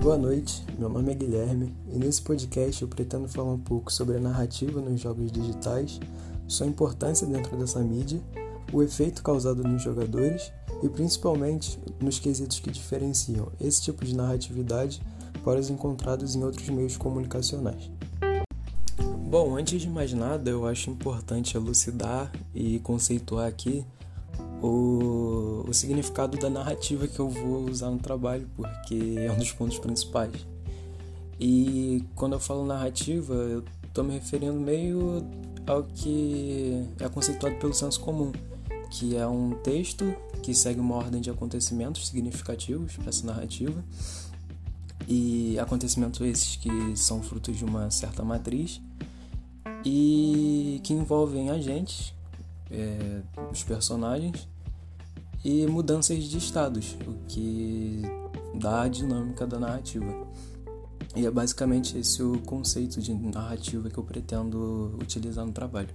Boa noite, meu nome é Guilherme e nesse podcast eu pretendo falar um pouco sobre a narrativa nos jogos digitais, sua importância dentro dessa mídia, o efeito causado nos jogadores e principalmente nos quesitos que diferenciam esse tipo de narratividade para os encontrados em outros meios comunicacionais. Bom, antes de mais nada, eu acho importante elucidar e conceituar aqui o, o significado da narrativa que eu vou usar no trabalho, porque é um dos pontos principais. E quando eu falo narrativa, eu estou me referindo meio ao que é conceituado pelo senso comum, que é um texto que segue uma ordem de acontecimentos significativos para essa narrativa, e acontecimentos esses que são frutos de uma certa matriz e que envolvem agentes é, os personagens e mudanças de estados, o que dá a dinâmica da narrativa. E é basicamente esse o conceito de narrativa que eu pretendo utilizar no trabalho.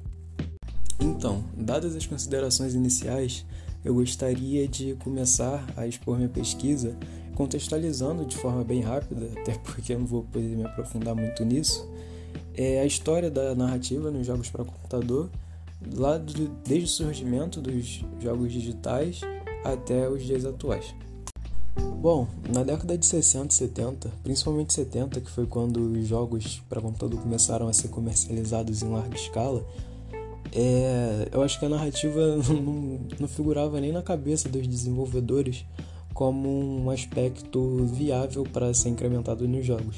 Então, dadas as considerações iniciais, eu gostaria de começar a expor minha pesquisa contextualizando de forma bem rápida, até porque eu não vou poder me aprofundar muito nisso, é a história da narrativa nos jogos para computador lá do, desde o surgimento dos jogos digitais até os dias atuais. Bom, na década de 60 e 70, principalmente 70, que foi quando os jogos para computador começaram a ser comercializados em larga escala, é, eu acho que a narrativa não, não figurava nem na cabeça dos desenvolvedores como um aspecto viável para ser incrementado nos jogos.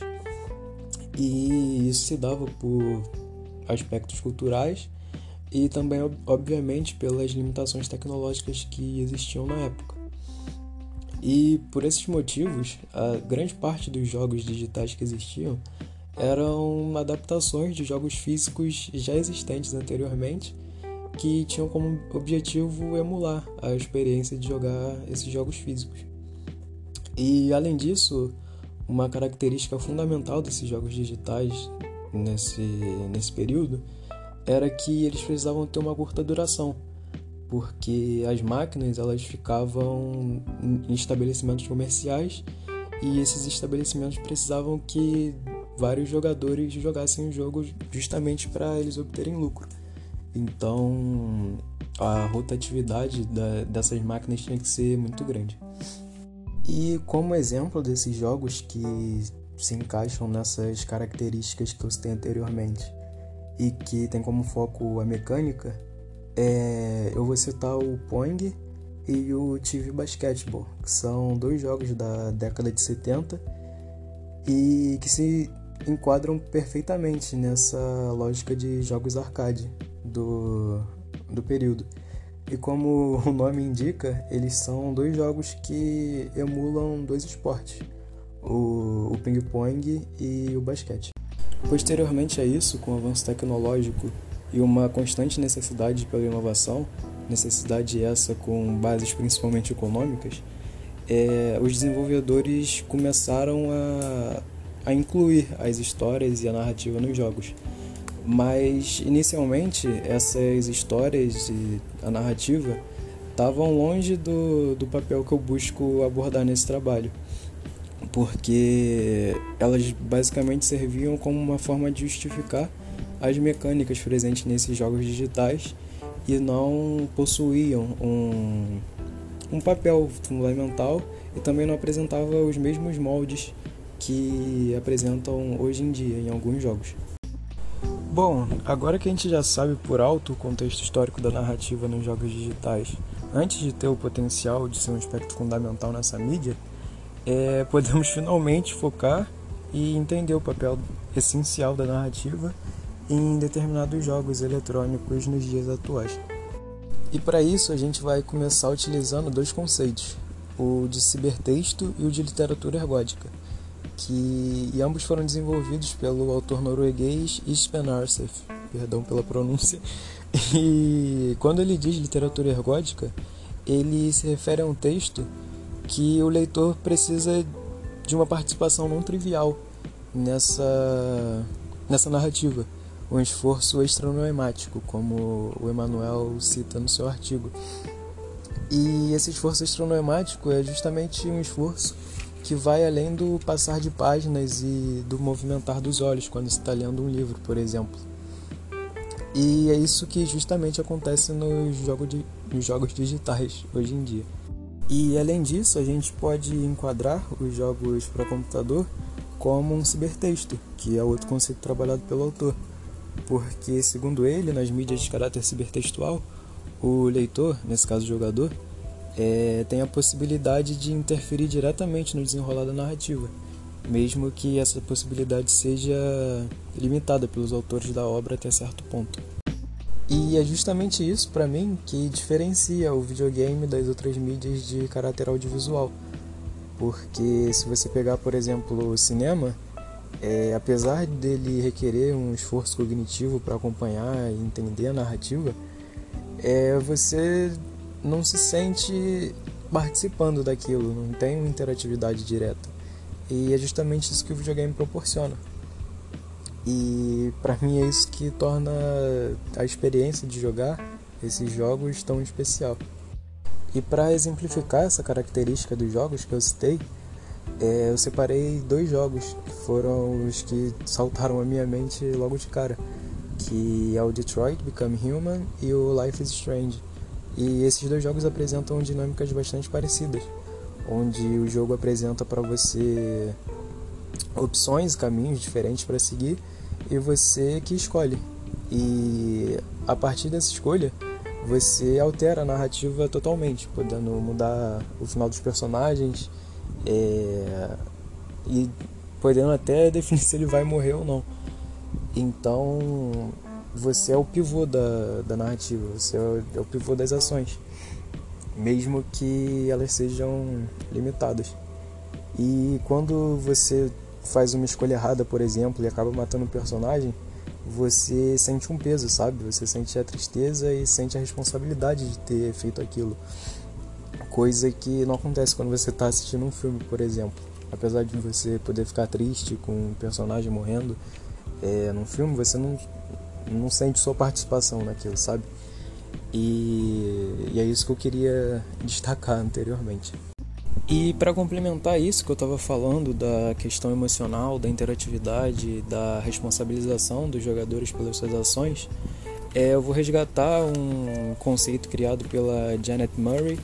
E isso se dava por aspectos culturais e também, obviamente, pelas limitações tecnológicas que existiam na época. E por esses motivos, a grande parte dos jogos digitais que existiam eram adaptações de jogos físicos já existentes anteriormente que tinham como objetivo emular a experiência de jogar esses jogos físicos. E além disso, uma característica fundamental desses jogos digitais nesse, nesse período era que eles precisavam ter uma curta duração, porque as máquinas elas ficavam em estabelecimentos comerciais e esses estabelecimentos precisavam que vários jogadores jogassem o jogo justamente para eles obterem lucro. Então a rotatividade da, dessas máquinas tinha que ser muito grande. E como exemplo desses jogos que se encaixam nessas características que eu citei anteriormente, e que tem como foco a mecânica, é, eu vou citar o Pong e o TV Basketball, que são dois jogos da década de 70 e que se enquadram perfeitamente nessa lógica de jogos arcade do, do período. E como o nome indica, eles são dois jogos que emulam dois esportes, o, o ping-pong e o basquete. Posteriormente a isso, com o avanço tecnológico e uma constante necessidade pela inovação, necessidade essa com bases principalmente econômicas, é, os desenvolvedores começaram a, a incluir as histórias e a narrativa nos jogos. Mas inicialmente essas histórias e a narrativa estavam longe do, do papel que eu busco abordar nesse trabalho porque elas basicamente serviam como uma forma de justificar as mecânicas presentes nesses jogos digitais e não possuíam um, um papel fundamental e também não apresentava os mesmos moldes que apresentam hoje em dia em alguns jogos. Bom, agora que a gente já sabe por alto o contexto histórico da narrativa nos jogos digitais, antes de ter o potencial de ser um aspecto fundamental nessa mídia, é, podemos finalmente focar e entender o papel essencial da narrativa em determinados jogos eletrônicos nos dias atuais. E para isso a gente vai começar utilizando dois conceitos, o de cibertexto e o de literatura ergódica, que e ambos foram desenvolvidos pelo autor norueguês Espen Arsef, perdão pela pronúncia. E quando ele diz literatura ergódica, ele se refere a um texto que o leitor precisa de uma participação não trivial nessa, nessa narrativa, um esforço extranoemático, como o Emmanuel cita no seu artigo. E esse esforço extranoemático é justamente um esforço que vai além do passar de páginas e do movimentar dos olhos quando está lendo um livro, por exemplo. E é isso que justamente acontece nos jogos, de, nos jogos digitais hoje em dia. E além disso, a gente pode enquadrar os jogos para computador como um cibertexto, que é outro conceito trabalhado pelo autor. Porque, segundo ele, nas mídias de caráter cibertextual, o leitor, nesse caso o jogador, é, tem a possibilidade de interferir diretamente no desenrolar da narrativa, mesmo que essa possibilidade seja limitada pelos autores da obra até certo ponto. E é justamente isso, para mim, que diferencia o videogame das outras mídias de caráter audiovisual. Porque se você pegar, por exemplo, o cinema, é, apesar dele requerer um esforço cognitivo para acompanhar e entender a narrativa, é, você não se sente participando daquilo, não tem uma interatividade direta. E é justamente isso que o videogame proporciona. E para mim é isso que torna a experiência de jogar esses jogos tão especial. E para exemplificar essa característica dos jogos que eu citei, é, eu separei dois jogos que foram os que saltaram a minha mente logo de cara, que é o Detroit Become Human e o Life is Strange. E esses dois jogos apresentam dinâmicas bastante parecidas, onde o jogo apresenta para você opções, caminhos diferentes para seguir e você que escolhe. E a partir dessa escolha, você altera a narrativa totalmente, podendo mudar o final dos personagens é, e podendo até definir se ele vai morrer ou não. Então, você é o pivô da, da narrativa, você é o pivô das ações, mesmo que elas sejam limitadas. E quando você faz uma escolha errada, por exemplo, e acaba matando um personagem, você sente um peso, sabe? Você sente a tristeza e sente a responsabilidade de ter feito aquilo. Coisa que não acontece quando você está assistindo um filme, por exemplo. Apesar de você poder ficar triste com um personagem morrendo, é, num filme você não, não sente sua participação naquilo, sabe? E, e é isso que eu queria destacar anteriormente. E para complementar isso que eu estava falando da questão emocional, da interatividade, da responsabilização dos jogadores pelas suas ações, é, eu vou resgatar um conceito criado pela Janet Murray,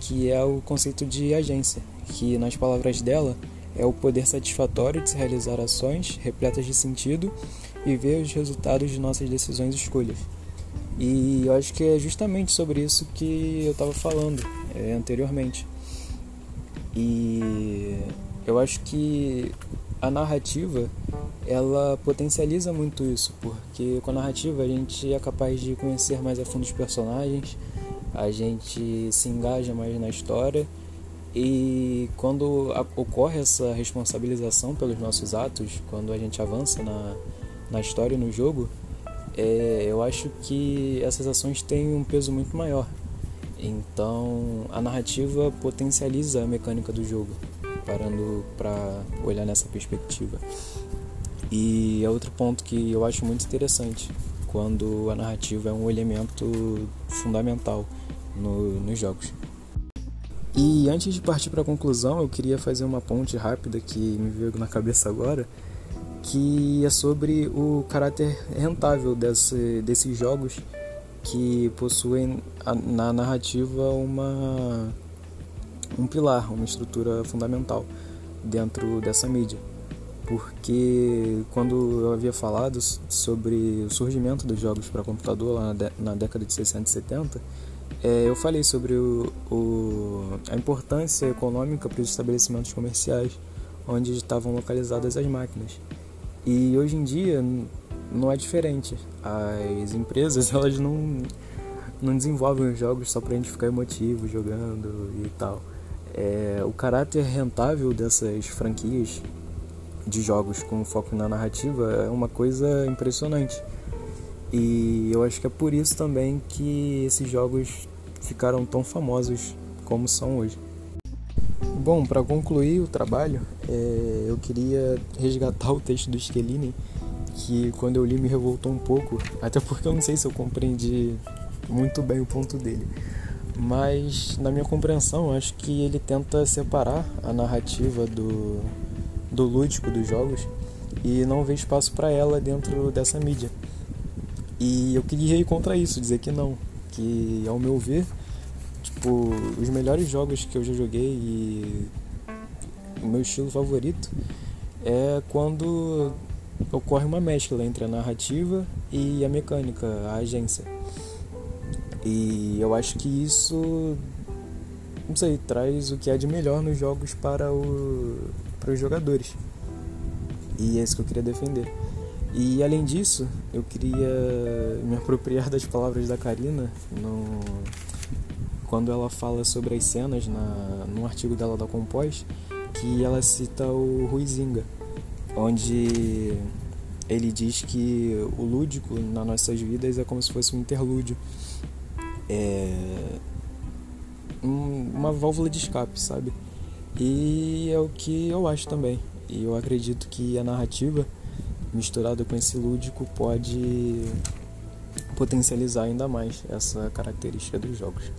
que é o conceito de agência, que nas palavras dela é o poder satisfatório de se realizar ações repletas de sentido e ver os resultados de nossas decisões e escolhas. E eu acho que é justamente sobre isso que eu estava falando é, anteriormente e eu acho que a narrativa ela potencializa muito isso, porque com a narrativa a gente é capaz de conhecer mais a fundo os personagens, a gente se engaja mais na história e quando ocorre essa responsabilização pelos nossos atos, quando a gente avança na, na história e no jogo, é, eu acho que essas ações têm um peso muito maior. Então a narrativa potencializa a mecânica do jogo, parando para olhar nessa perspectiva. E é outro ponto que eu acho muito interessante, quando a narrativa é um elemento fundamental no, nos jogos. E antes de partir para a conclusão, eu queria fazer uma ponte rápida que me veio na cabeça agora, que é sobre o caráter rentável desse, desses jogos que possuem na narrativa uma um pilar, uma estrutura fundamental dentro dessa mídia. Porque quando eu havia falado sobre o surgimento dos jogos para computador lá na, década de 60 e 70, é, eu falei sobre o, o, a importância econômica para os estabelecimentos comerciais onde estavam localizadas as máquinas. E hoje em dia não é diferente. As empresas elas não, não desenvolvem os jogos só pra gente ficar emotivo jogando e tal. É, o caráter rentável dessas franquias de jogos com foco na narrativa é uma coisa impressionante. E eu acho que é por isso também que esses jogos ficaram tão famosos como são hoje. Bom, para concluir o trabalho, é, eu queria resgatar o texto do Schelini que quando eu li me revoltou um pouco, até porque eu não sei se eu compreendi muito bem o ponto dele. Mas, na minha compreensão, acho que ele tenta separar a narrativa do, do lúdico dos jogos e não vê espaço para ela dentro dessa mídia. E eu queria ir contra isso, dizer que não, que ao meu ver, tipo, os melhores jogos que eu já joguei e o meu estilo favorito é quando ocorre uma mescla entre a narrativa e a mecânica, a agência. E eu acho que isso, não sei, traz o que há de melhor nos jogos para, o, para os jogadores. E é isso que eu queria defender. E além disso, eu queria me apropriar das palavras da Karina no, quando ela fala sobre as cenas na, num artigo dela da Compós, que ela cita o Ruizinga, onde ele diz que o lúdico nas nossas vidas é como se fosse um interlúdio. É uma válvula de escape, sabe? E é o que eu acho também. E eu acredito que a narrativa misturada com esse lúdico pode potencializar ainda mais essa característica dos jogos.